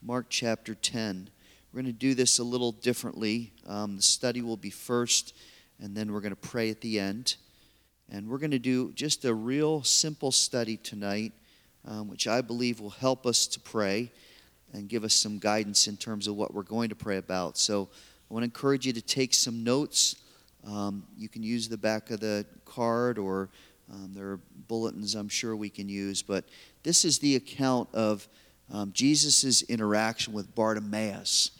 Mark chapter 10. We're going to do this a little differently. Um, the study will be first, and then we're going to pray at the end. And we're going to do just a real simple study tonight, um, which I believe will help us to pray and give us some guidance in terms of what we're going to pray about. So I want to encourage you to take some notes. Um, you can use the back of the card, or um, there are bulletins I'm sure we can use. But this is the account of um, Jesus' interaction with Bartimaeus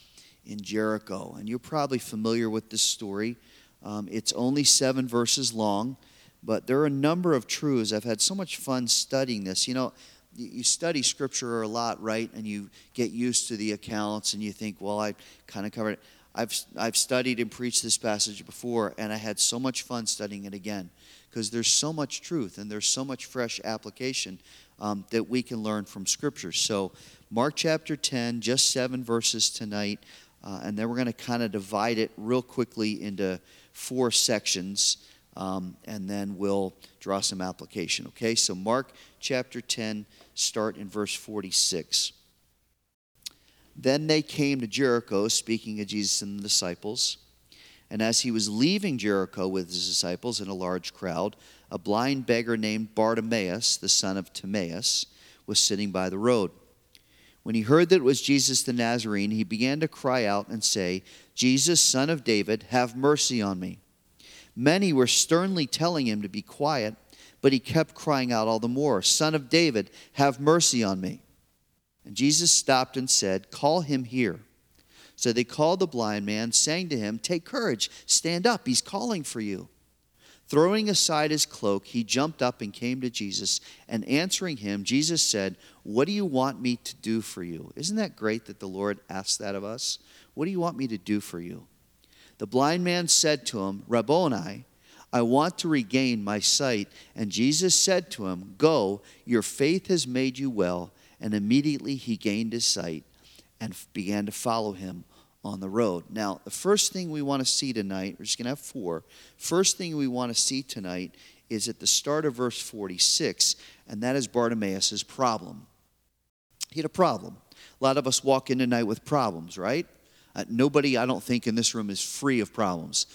in Jericho. And you're probably familiar with this story. Um, it's only seven verses long, but there are a number of truths. I've had so much fun studying this. You know, you study scripture a lot, right? And you get used to the accounts and you think, well, I kind of covered it. I've, I've studied and preached this passage before, and I had so much fun studying it again because there's so much truth and there's so much fresh application um, that we can learn from Scripture. So, Mark chapter 10, just seven verses tonight, uh, and then we're going to kind of divide it real quickly into four sections, um, and then we'll draw some application. Okay, so Mark chapter 10, start in verse 46. Then they came to Jericho, speaking of Jesus and the disciples. And as he was leaving Jericho with his disciples and a large crowd, a blind beggar named Bartimaeus, the son of Timaeus, was sitting by the road. When he heard that it was Jesus the Nazarene, he began to cry out and say, Jesus, son of David, have mercy on me. Many were sternly telling him to be quiet, but he kept crying out all the more, Son of David, have mercy on me. And Jesus stopped and said, Call him here. So they called the blind man, saying to him, Take courage, stand up, he's calling for you. Throwing aside his cloak, he jumped up and came to Jesus. And answering him, Jesus said, What do you want me to do for you? Isn't that great that the Lord asks that of us? What do you want me to do for you? The blind man said to him, Rabboni, I want to regain my sight. And Jesus said to him, Go, your faith has made you well. And immediately he gained his sight and began to follow him on the road. Now, the first thing we want to see tonight, we're just going to have four. First thing we want to see tonight is at the start of verse 46, and that is Bartimaeus' problem. He had a problem. A lot of us walk in tonight with problems, right? Uh, nobody, I don't think, in this room is free of problems.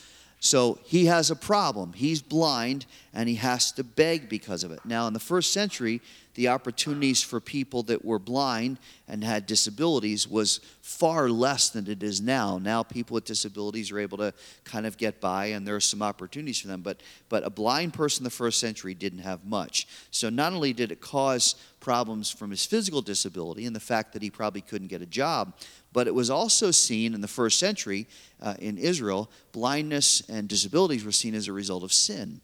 So he has a problem. He's blind and he has to beg because of it. Now, in the first century, the opportunities for people that were blind and had disabilities was far less than it is now. Now, people with disabilities are able to kind of get by, and there are some opportunities for them. But, but a blind person in the first century didn't have much. So, not only did it cause problems from his physical disability and the fact that he probably couldn't get a job, but it was also seen in the first century uh, in Israel, blindness and disabilities were seen as a result of sin.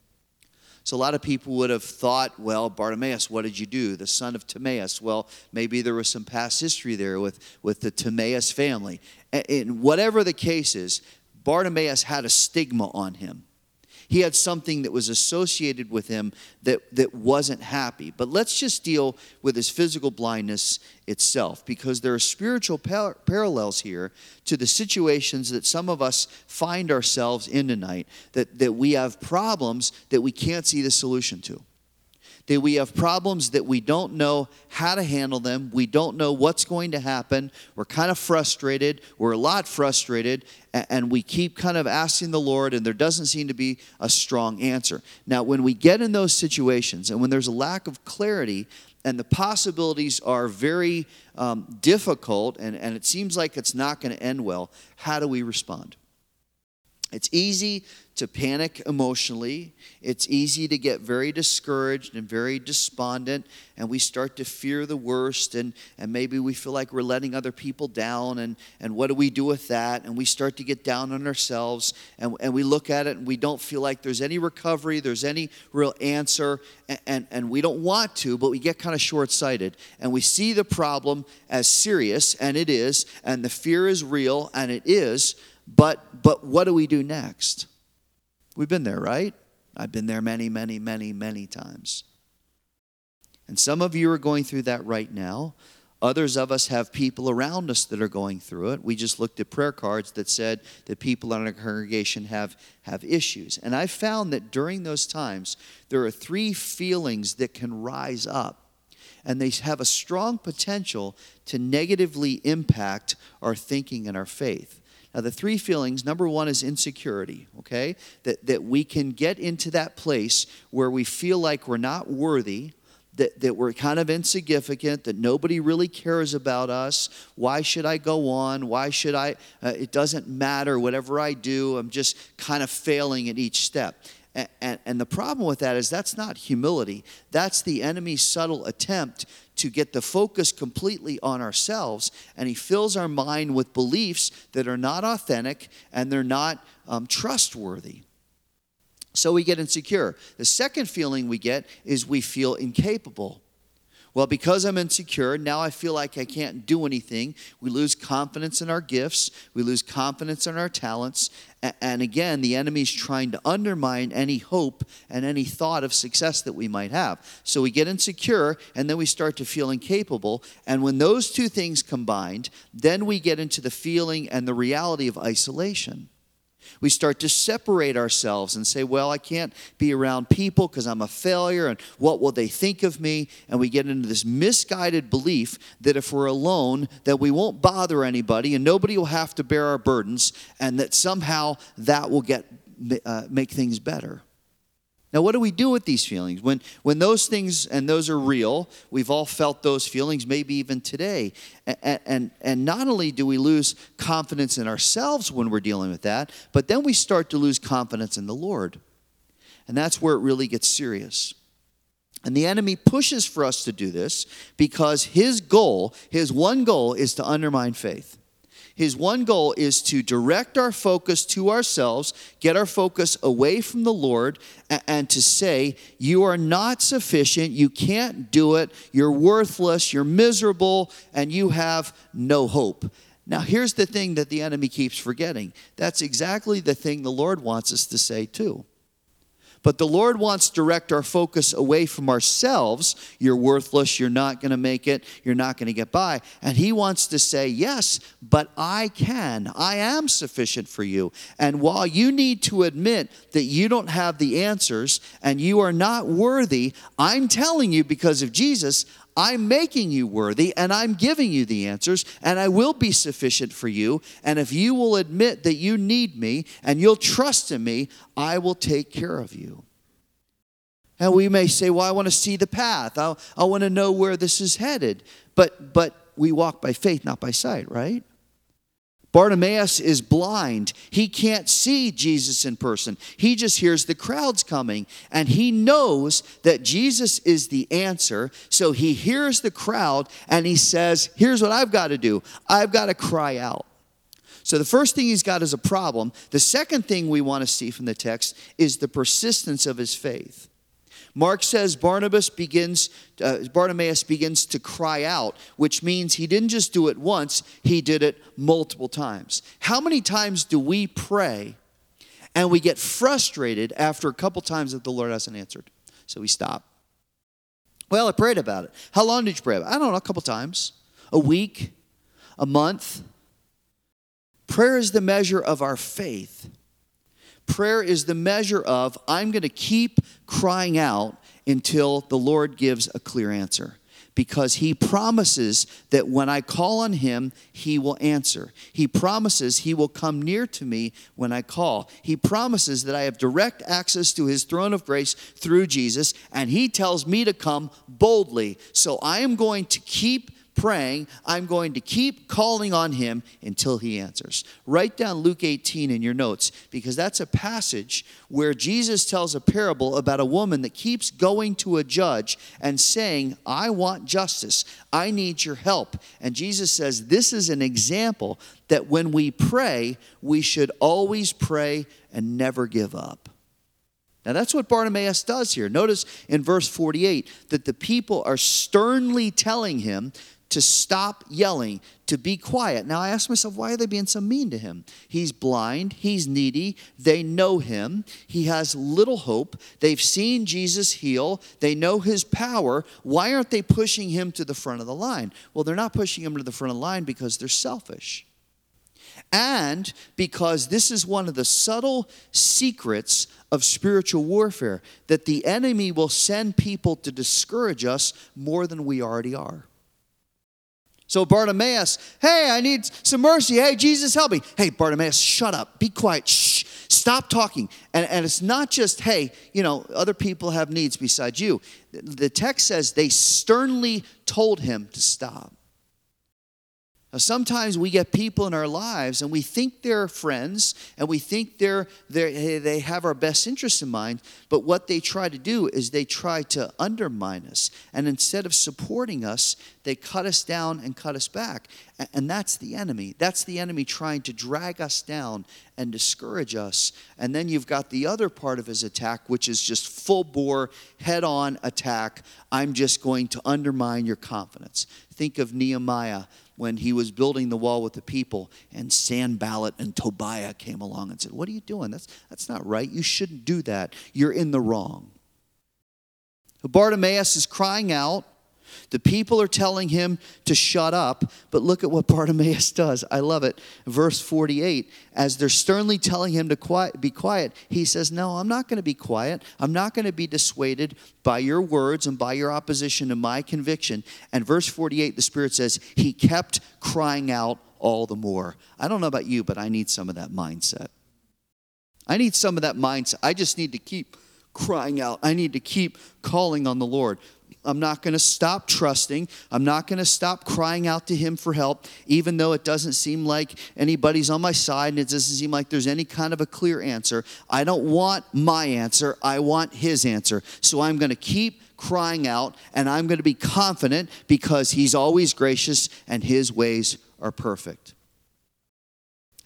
So a lot of people would have thought, well, Bartimaeus, what did you do? The son of Timaeus. Well, maybe there was some past history there with, with the Timaeus family. And whatever the case is, Bartimaeus had a stigma on him. He had something that was associated with him that, that wasn't happy. But let's just deal with his physical blindness itself because there are spiritual par- parallels here to the situations that some of us find ourselves in tonight, that, that we have problems that we can't see the solution to that we have problems that we don't know how to handle them. We don't know what's going to happen. We're kind of frustrated. We're a lot frustrated. And we keep kind of asking the Lord, and there doesn't seem to be a strong answer. Now, when we get in those situations and when there's a lack of clarity, and the possibilities are very um, difficult, and, and it seems like it's not going to end well, how do we respond? It's easy to panic emotionally. It's easy to get very discouraged and very despondent, and we start to fear the worst, and, and maybe we feel like we're letting other people down, and, and what do we do with that? And we start to get down on ourselves, and, and we look at it, and we don't feel like there's any recovery, there's any real answer, and, and, and we don't want to, but we get kind of short sighted, and we see the problem as serious, and it is, and the fear is real, and it is but but what do we do next? We've been there, right? I've been there many, many, many, many times. And some of you are going through that right now. Others of us have people around us that are going through it. We just looked at prayer cards that said that people in our congregation have, have issues. And I found that during those times, there are three feelings that can rise up. and they have a strong potential to negatively impact our thinking and our faith. Now, the three feelings number one is insecurity, okay? That, that we can get into that place where we feel like we're not worthy, that, that we're kind of insignificant, that nobody really cares about us. Why should I go on? Why should I? Uh, it doesn't matter. Whatever I do, I'm just kind of failing at each step. And, and, and, the problem with that is that's not humility. That's the enemy's subtle attempt to get the focus completely on ourselves. And he fills our mind with beliefs that are not authentic and they're not um, trustworthy. So we get insecure. The second feeling we get is we feel incapable. Well, because I'm insecure, now I feel like I can't do anything. We lose confidence in our gifts, we lose confidence in our talents. And again, the enemy's trying to undermine any hope and any thought of success that we might have. So we get insecure and then we start to feel incapable. And when those two things combined, then we get into the feeling and the reality of isolation. We start to separate ourselves and say, well, I can't be around people because I'm a failure and what will they think of me? And we get into this misguided belief that if we're alone, that we won't bother anybody and nobody will have to bear our burdens and that somehow that will get uh, make things better. Now, what do we do with these feelings? When, when those things, and those are real, we've all felt those feelings, maybe even today. And, and, and not only do we lose confidence in ourselves when we're dealing with that, but then we start to lose confidence in the Lord. And that's where it really gets serious. And the enemy pushes for us to do this because his goal, his one goal, is to undermine faith. His one goal is to direct our focus to ourselves, get our focus away from the Lord, and to say, You are not sufficient, you can't do it, you're worthless, you're miserable, and you have no hope. Now, here's the thing that the enemy keeps forgetting that's exactly the thing the Lord wants us to say, too. But the Lord wants to direct our focus away from ourselves. You're worthless. You're not going to make it. You're not going to get by. And He wants to say, Yes, but I can. I am sufficient for you. And while you need to admit that you don't have the answers and you are not worthy, I'm telling you because of Jesus, I'm making you worthy and I'm giving you the answers and I will be sufficient for you. And if you will admit that you need me and you'll trust in me, I will take care of you. And we may say, well, I want to see the path. I, I want to know where this is headed. But, but we walk by faith, not by sight, right? Bartimaeus is blind. He can't see Jesus in person. He just hears the crowds coming and he knows that Jesus is the answer. So he hears the crowd and he says, Here's what I've got to do I've got to cry out. So the first thing he's got is a problem. The second thing we want to see from the text is the persistence of his faith. Mark says Barnabas begins, uh, Bartimaeus begins to cry out, which means he didn't just do it once, he did it multiple times. How many times do we pray and we get frustrated after a couple times that the Lord hasn't answered? So we stop. Well, I prayed about it. How long did you pray about it? I don't know, a couple times. A week, a month. Prayer is the measure of our faith. Prayer is the measure of, I'm going to keep crying out until the Lord gives a clear answer. Because he promises that when I call on him, he will answer. He promises he will come near to me when I call. He promises that I have direct access to his throne of grace through Jesus, and he tells me to come boldly. So I am going to keep praying, I'm going to keep calling on him until he answers. Write down Luke 18 in your notes because that's a passage where Jesus tells a parable about a woman that keeps going to a judge and saying, I want justice. I need your help. And Jesus says, This is an example that when we pray, we should always pray and never give up. Now, that's what Bartimaeus does here. Notice in verse 48 that the people are sternly telling him to stop yelling, to be quiet. Now I ask myself, why are they being so mean to him? He's blind, he's needy, they know him, he has little hope, they've seen Jesus heal, they know his power. Why aren't they pushing him to the front of the line? Well, they're not pushing him to the front of the line because they're selfish. and because this is one of the subtle secrets of spiritual warfare that the enemy will send people to discourage us more than we already are. So Bartimaeus, hey, I need some mercy. Hey, Jesus, help me. Hey, Bartimaeus, shut up. Be quiet. Shh. Stop talking. And, and it's not just, hey, you know, other people have needs besides you. The text says they sternly told him to stop. Now, sometimes we get people in our lives and we think they're friends and we think they're, they're, they have our best interests in mind, but what they try to do is they try to undermine us. And instead of supporting us, they cut us down and cut us back. And that's the enemy. That's the enemy trying to drag us down and discourage us. And then you've got the other part of his attack, which is just full bore, head on attack. I'm just going to undermine your confidence. Think of Nehemiah when he was building the wall with the people, and Sanballat and Tobiah came along and said, What are you doing? That's, that's not right. You shouldn't do that. You're in the wrong. Bartimaeus is crying out. The people are telling him to shut up, but look at what Bartimaeus does. I love it. Verse 48 as they're sternly telling him to quiet, be quiet, he says, No, I'm not going to be quiet. I'm not going to be dissuaded by your words and by your opposition to my conviction. And verse 48, the Spirit says, He kept crying out all the more. I don't know about you, but I need some of that mindset. I need some of that mindset. I just need to keep crying out. I need to keep calling on the Lord. I'm not going to stop trusting. I'm not going to stop crying out to Him for help, even though it doesn't seem like anybody's on my side and it doesn't seem like there's any kind of a clear answer. I don't want my answer, I want His answer. So I'm going to keep crying out and I'm going to be confident because He's always gracious and His ways are perfect.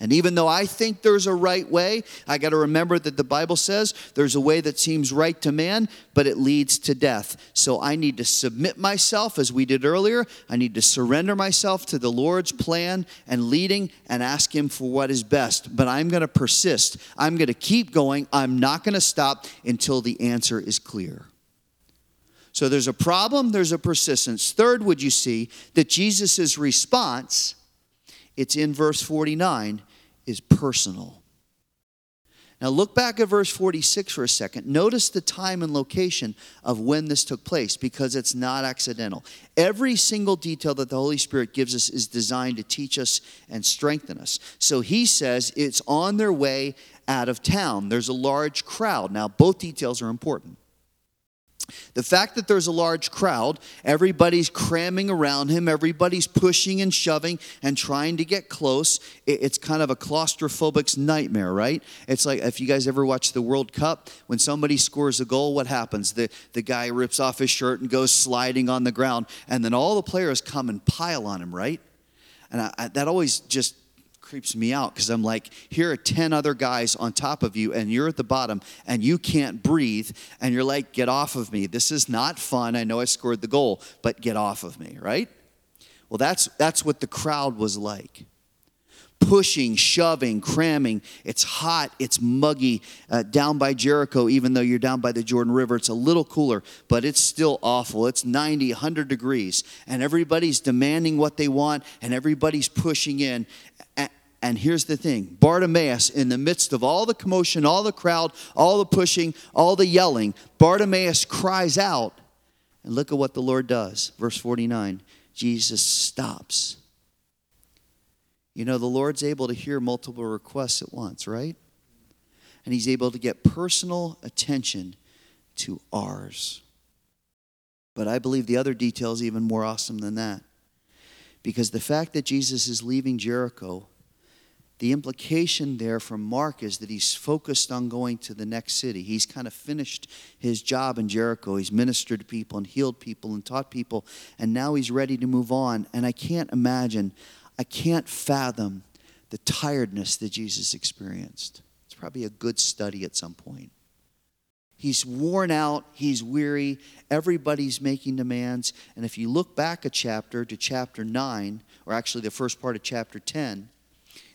And even though I think there's a right way, I got to remember that the Bible says there's a way that seems right to man, but it leads to death. So I need to submit myself, as we did earlier. I need to surrender myself to the Lord's plan and leading and ask Him for what is best. But I'm going to persist. I'm going to keep going. I'm not going to stop until the answer is clear. So there's a problem, there's a persistence. Third, would you see that Jesus' response it's in verse 49, is personal. Now, look back at verse 46 for a second. Notice the time and location of when this took place because it's not accidental. Every single detail that the Holy Spirit gives us is designed to teach us and strengthen us. So he says it's on their way out of town. There's a large crowd. Now, both details are important. The fact that there's a large crowd, everybody's cramming around him, everybody's pushing and shoving and trying to get close. It's kind of a claustrophobic's nightmare, right? It's like if you guys ever watch the World Cup, when somebody scores a goal, what happens? The, the guy rips off his shirt and goes sliding on the ground, and then all the players come and pile on him, right? And I, I, that always just creeps me out because I'm like, here are 10 other guys on top of you, and you're at the bottom, and you can't breathe, and you're like, get off of me. This is not fun. I know I scored the goal, but get off of me, right? Well, that's, that's what the crowd was like pushing, shoving, cramming. It's hot, it's muggy. Uh, down by Jericho, even though you're down by the Jordan River, it's a little cooler, but it's still awful. It's 90, 100 degrees, and everybody's demanding what they want, and everybody's pushing in. Here's the thing Bartimaeus, in the midst of all the commotion, all the crowd, all the pushing, all the yelling, Bartimaeus cries out. And look at what the Lord does. Verse 49 Jesus stops. You know, the Lord's able to hear multiple requests at once, right? And He's able to get personal attention to ours. But I believe the other detail is even more awesome than that. Because the fact that Jesus is leaving Jericho the implication there from Mark is that he's focused on going to the next city. He's kind of finished his job in Jericho. He's ministered to people and healed people and taught people, and now he's ready to move on. And I can't imagine, I can't fathom the tiredness that Jesus experienced. It's probably a good study at some point. He's worn out, he's weary, everybody's making demands. And if you look back a chapter to chapter 9, or actually the first part of chapter 10,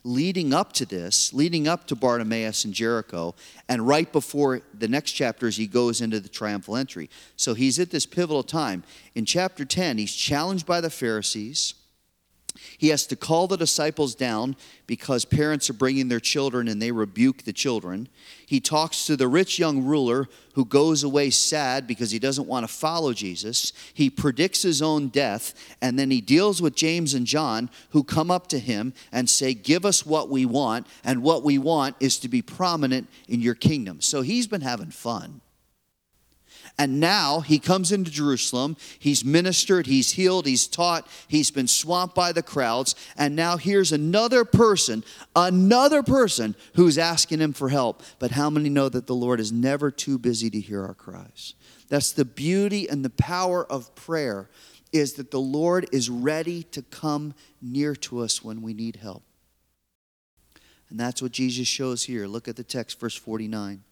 leading up to this, leading up to Bartimaeus and Jericho, and right before the next chapters, he goes into the triumphal entry. So he's at this pivotal time. In chapter 10, he's challenged by the Pharisees. He has to call the disciples down because parents are bringing their children and they rebuke the children. He talks to the rich young ruler who goes away sad because he doesn't want to follow Jesus. He predicts his own death and then he deals with James and John who come up to him and say, Give us what we want, and what we want is to be prominent in your kingdom. So he's been having fun. And now he comes into Jerusalem. He's ministered, he's healed, he's taught, he's been swamped by the crowds. And now here's another person, another person who's asking him for help. But how many know that the Lord is never too busy to hear our cries? That's the beauty and the power of prayer is that the Lord is ready to come near to us when we need help. And that's what Jesus shows here. Look at the text, verse 49.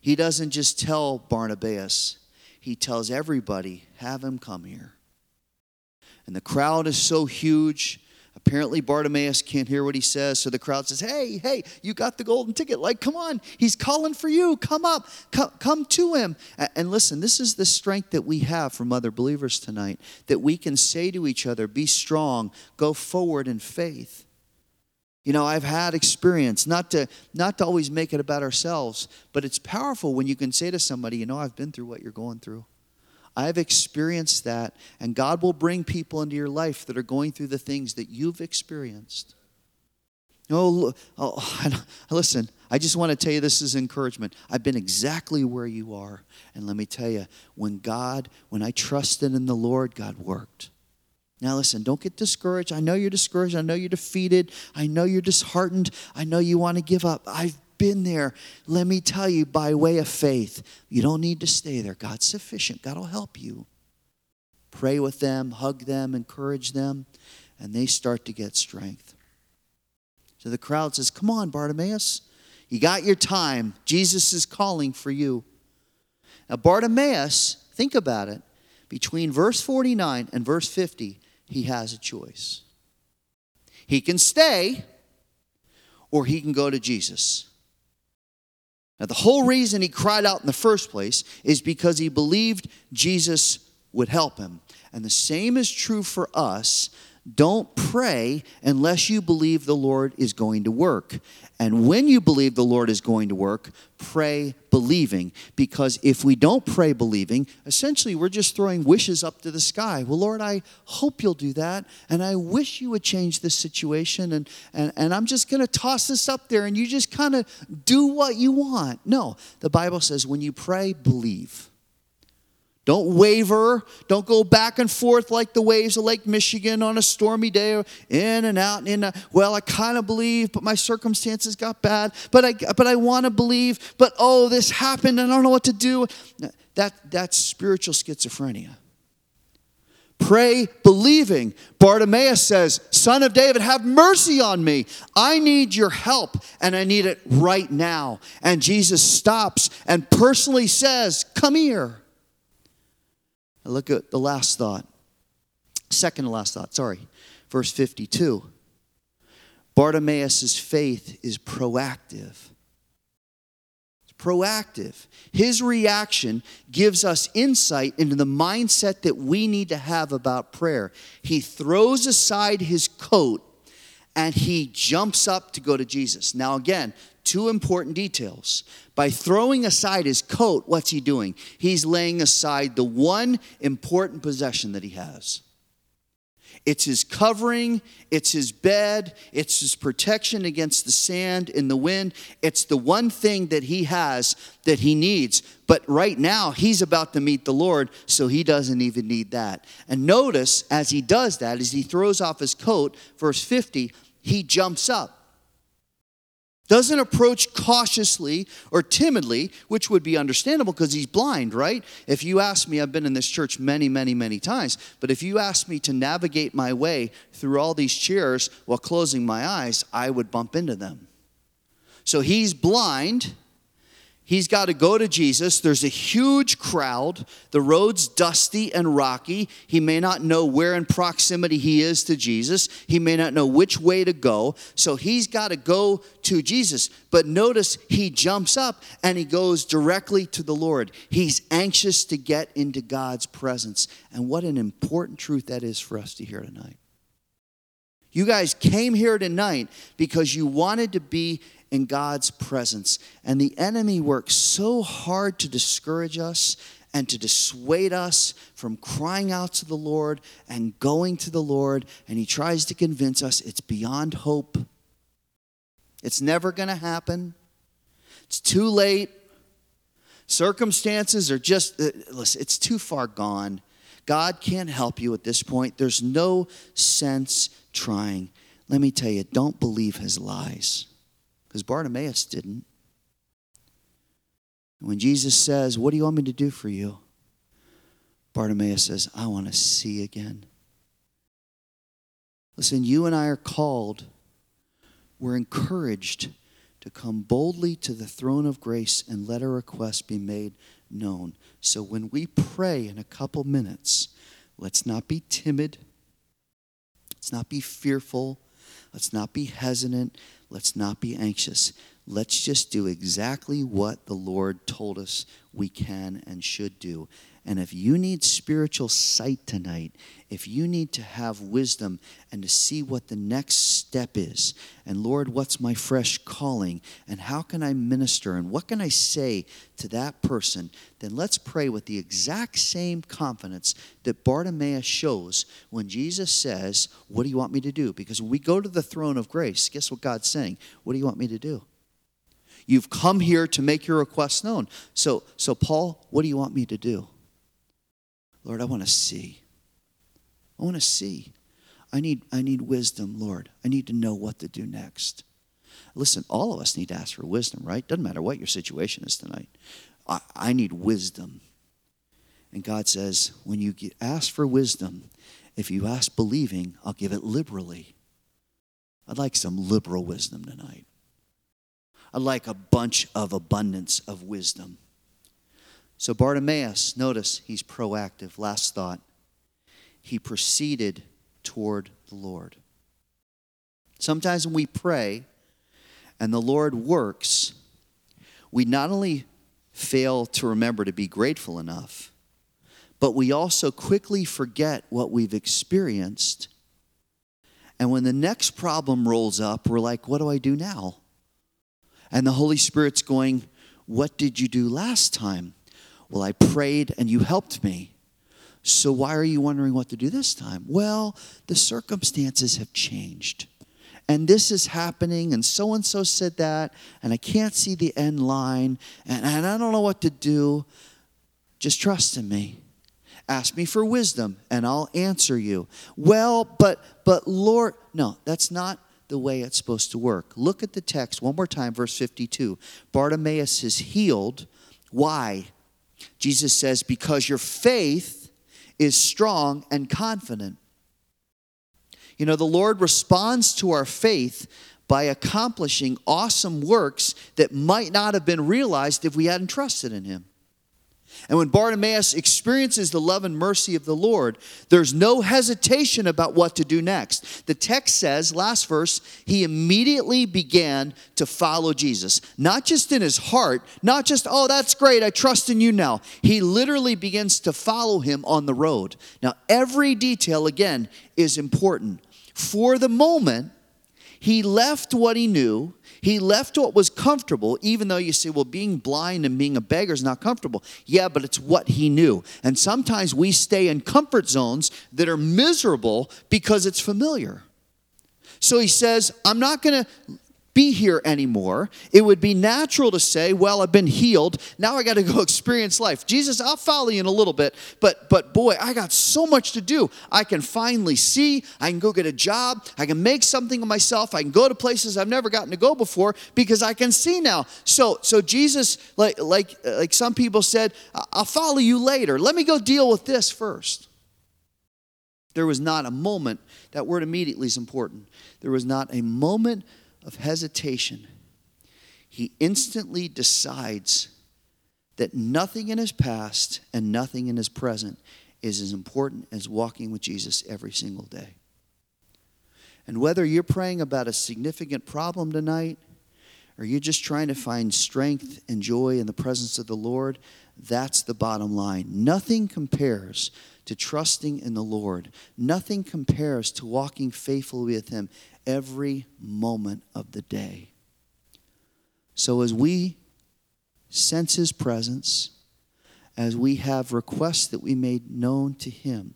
He doesn't just tell Barnabas, he tells everybody, have him come here. And the crowd is so huge. Apparently, Bartimaeus can't hear what he says, so the crowd says, Hey, hey, you got the golden ticket. Like, come on, he's calling for you. Come up, come, come to him. And listen, this is the strength that we have from other believers tonight that we can say to each other, Be strong, go forward in faith. You know, I've had experience, not to not to always make it about ourselves, but it's powerful when you can say to somebody, you know, I've been through what you're going through. I've experienced that, and God will bring people into your life that are going through the things that you've experienced. Oh, oh listen, I just want to tell you this is encouragement. I've been exactly where you are. And let me tell you, when God, when I trusted in the Lord, God worked. Now, listen, don't get discouraged. I know you're discouraged. I know you're defeated. I know you're disheartened. I know you want to give up. I've been there. Let me tell you, by way of faith, you don't need to stay there. God's sufficient, God will help you. Pray with them, hug them, encourage them, and they start to get strength. So the crowd says, Come on, Bartimaeus. You got your time. Jesus is calling for you. Now, Bartimaeus, think about it. Between verse 49 and verse 50, he has a choice. He can stay or he can go to Jesus. Now, the whole reason he cried out in the first place is because he believed Jesus would help him. And the same is true for us don't pray unless you believe the Lord is going to work. And when you believe the Lord is going to work, pray believing. Because if we don't pray believing, essentially we're just throwing wishes up to the sky. Well, Lord, I hope you'll do that. And I wish you would change this situation. And, and, and I'm just going to toss this up there and you just kind of do what you want. No, the Bible says when you pray, believe. Don't waver. Don't go back and forth like the waves of Lake Michigan on a stormy day, in and out and in. Well, I kind of believe, but my circumstances got bad. But I, but I want to believe. But oh, this happened, and I don't know what to do. That that's spiritual schizophrenia. Pray believing. Bartimaeus says, Son of David, have mercy on me. I need your help, and I need it right now. And Jesus stops and personally says, Come here look at the last thought. Second to last thought, sorry. Verse 52. Bartimaeus' faith is proactive. It's proactive. His reaction gives us insight into the mindset that we need to have about prayer. He throws aside his coat and he jumps up to go to Jesus. Now, again, two important details. By throwing aside his coat, what's he doing? He's laying aside the one important possession that he has. It's his covering, it's his bed, it's his protection against the sand and the wind. It's the one thing that he has that he needs. But right now, he's about to meet the Lord, so he doesn't even need that. And notice as he does that, as he throws off his coat, verse 50, he jumps up doesn't approach cautiously or timidly, which would be understandable because he's blind, right? If you ask me, I've been in this church many, many, many times, but if you ask me to navigate my way through all these chairs while closing my eyes, I would bump into them. So he's blind He's got to go to Jesus. There's a huge crowd. The road's dusty and rocky. He may not know where in proximity he is to Jesus. He may not know which way to go. So he's got to go to Jesus. But notice he jumps up and he goes directly to the Lord. He's anxious to get into God's presence. And what an important truth that is for us to hear tonight. You guys came here tonight because you wanted to be in God's presence. And the enemy works so hard to discourage us and to dissuade us from crying out to the Lord and going to the Lord. And he tries to convince us it's beyond hope. It's never going to happen. It's too late. Circumstances are just, uh, listen, it's too far gone. God can't help you at this point. There's no sense trying. Let me tell you, don't believe his lies. Because Bartimaeus didn't. When Jesus says, What do you want me to do for you? Bartimaeus says, I want to see again. Listen, you and I are called, we're encouraged to come boldly to the throne of grace and let our request be made known. So when we pray in a couple minutes, let's not be timid. Let's not be fearful. Let's not be hesitant. Let's not be anxious. Let's just do exactly what the Lord told us we can and should do. And if you need spiritual sight tonight, if you need to have wisdom and to see what the next step is, and Lord, what's my fresh calling, and how can I minister, and what can I say to that person, then let's pray with the exact same confidence that Bartimaeus shows when Jesus says, What do you want me to do? Because when we go to the throne of grace, guess what God's saying? What do you want me to do? You've come here to make your request known. So, so Paul, what do you want me to do? Lord, I want to see. I want to see. I need, I need wisdom, Lord. I need to know what to do next. Listen, all of us need to ask for wisdom, right? Doesn't matter what your situation is tonight. I, I need wisdom. And God says, when you get, ask for wisdom, if you ask believing, I'll give it liberally. I'd like some liberal wisdom tonight. I'd like a bunch of abundance of wisdom. So Bartimaeus, notice he's proactive. Last thought. He proceeded toward the Lord. Sometimes when we pray and the Lord works, we not only fail to remember to be grateful enough, but we also quickly forget what we've experienced. And when the next problem rolls up, we're like, what do I do now? And the Holy Spirit's going, What did you do last time? Well, I prayed and you helped me. So why are you wondering what to do this time? Well, the circumstances have changed. And this is happening, and so and so said that, and I can't see the end line, and, and I don't know what to do. Just trust in me. Ask me for wisdom, and I'll answer you. Well, but but Lord, no, that's not the way it's supposed to work. Look at the text one more time, verse 52. Bartimaeus is healed. Why? Jesus says, Because your faith is strong and confident. You know, the Lord responds to our faith by accomplishing awesome works that might not have been realized if we hadn't trusted in Him. And when Bartimaeus experiences the love and mercy of the Lord, there's no hesitation about what to do next. The text says, last verse, he immediately began to follow Jesus. Not just in his heart, not just, oh, that's great, I trust in you now. He literally begins to follow him on the road. Now, every detail, again, is important. For the moment, he left what he knew he left what was comfortable, even though you say, well, being blind and being a beggar is not comfortable. Yeah, but it's what he knew. And sometimes we stay in comfort zones that are miserable because it's familiar. So he says, I'm not going to be here anymore. It would be natural to say, well, I've been healed. Now I got to go experience life. Jesus, I'll follow you in a little bit, but but boy, I got so much to do. I can finally see, I can go get a job, I can make something of myself, I can go to places I've never gotten to go before because I can see now. So so Jesus like like like some people said, I'll follow you later. Let me go deal with this first. There was not a moment, that word immediately is important. There was not a moment of hesitation, he instantly decides that nothing in his past and nothing in his present is as important as walking with Jesus every single day. And whether you're praying about a significant problem tonight, or you're just trying to find strength and joy in the presence of the Lord, that's the bottom line. Nothing compares to trusting in the Lord. Nothing compares to walking faithfully with Him every moment of the day. So, as we sense His presence, as we have requests that we made known to Him,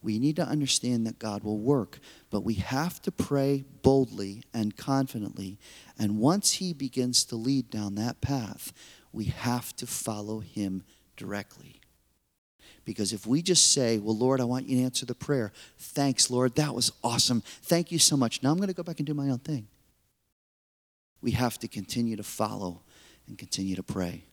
we need to understand that God will work. But we have to pray boldly and confidently. And once He begins to lead down that path, we have to follow Him directly. Because if we just say, Well, Lord, I want you to answer the prayer, thanks, Lord, that was awesome. Thank you so much. Now I'm going to go back and do my own thing. We have to continue to follow and continue to pray.